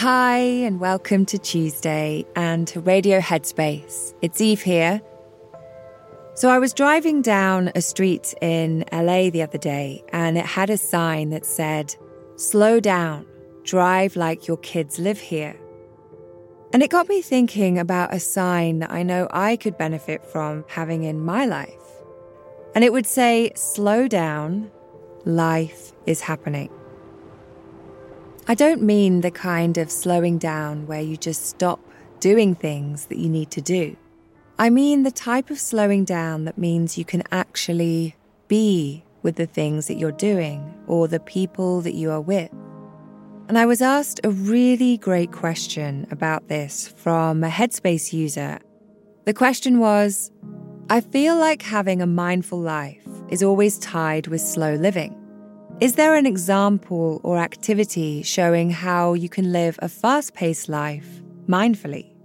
Hi, and welcome to Tuesday and to Radio Headspace. It's Eve here. So, I was driving down a street in LA the other day, and it had a sign that said, Slow down, drive like your kids live here. And it got me thinking about a sign that I know I could benefit from having in my life. And it would say, Slow down, life is happening. I don't mean the kind of slowing down where you just stop doing things that you need to do. I mean the type of slowing down that means you can actually be with the things that you're doing or the people that you are with. And I was asked a really great question about this from a Headspace user. The question was I feel like having a mindful life is always tied with slow living. Is there an example or activity showing how you can live a fast paced life mindfully?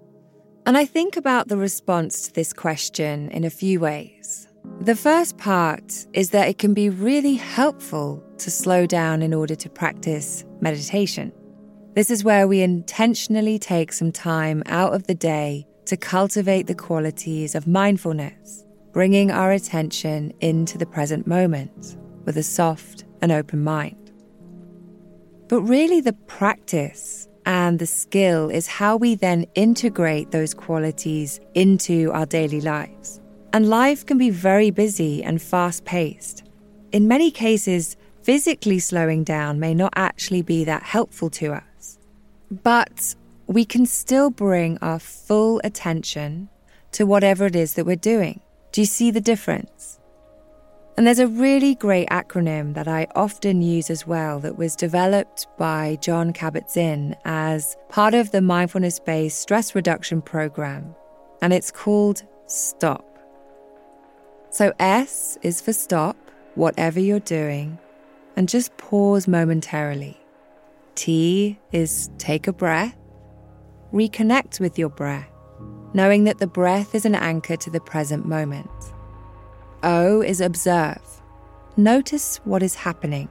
And I think about the response to this question in a few ways. The first part is that it can be really helpful to slow down in order to practice meditation. This is where we intentionally take some time out of the day to cultivate the qualities of mindfulness, bringing our attention into the present moment with a soft and open mind. But really, the practice and the skill is how we then integrate those qualities into our daily lives. And life can be very busy and fast paced. In many cases, physically slowing down may not actually be that helpful to us. But we can still bring our full attention to whatever it is that we're doing. Do you see the difference? And there's a really great acronym that I often use as well that was developed by Jon Kabat-Zinn as part of the mindfulness based stress reduction program, and it's called STOP. So S is for stop, whatever you're doing, and just pause momentarily. T is take a breath, reconnect with your breath, knowing that the breath is an anchor to the present moment. O is observe. Notice what is happening.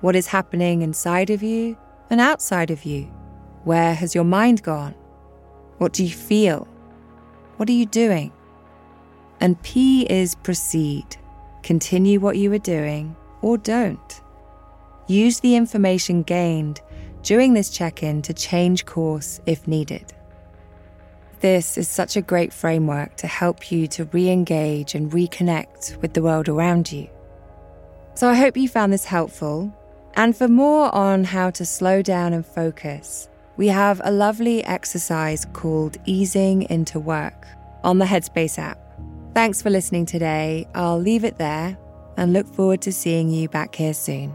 What is happening inside of you and outside of you? Where has your mind gone? What do you feel? What are you doing? And P is proceed. Continue what you are doing or don't. Use the information gained during this check in to change course if needed. This is such a great framework to help you to re engage and reconnect with the world around you. So I hope you found this helpful. And for more on how to slow down and focus, we have a lovely exercise called Easing into Work on the Headspace app. Thanks for listening today. I'll leave it there and look forward to seeing you back here soon.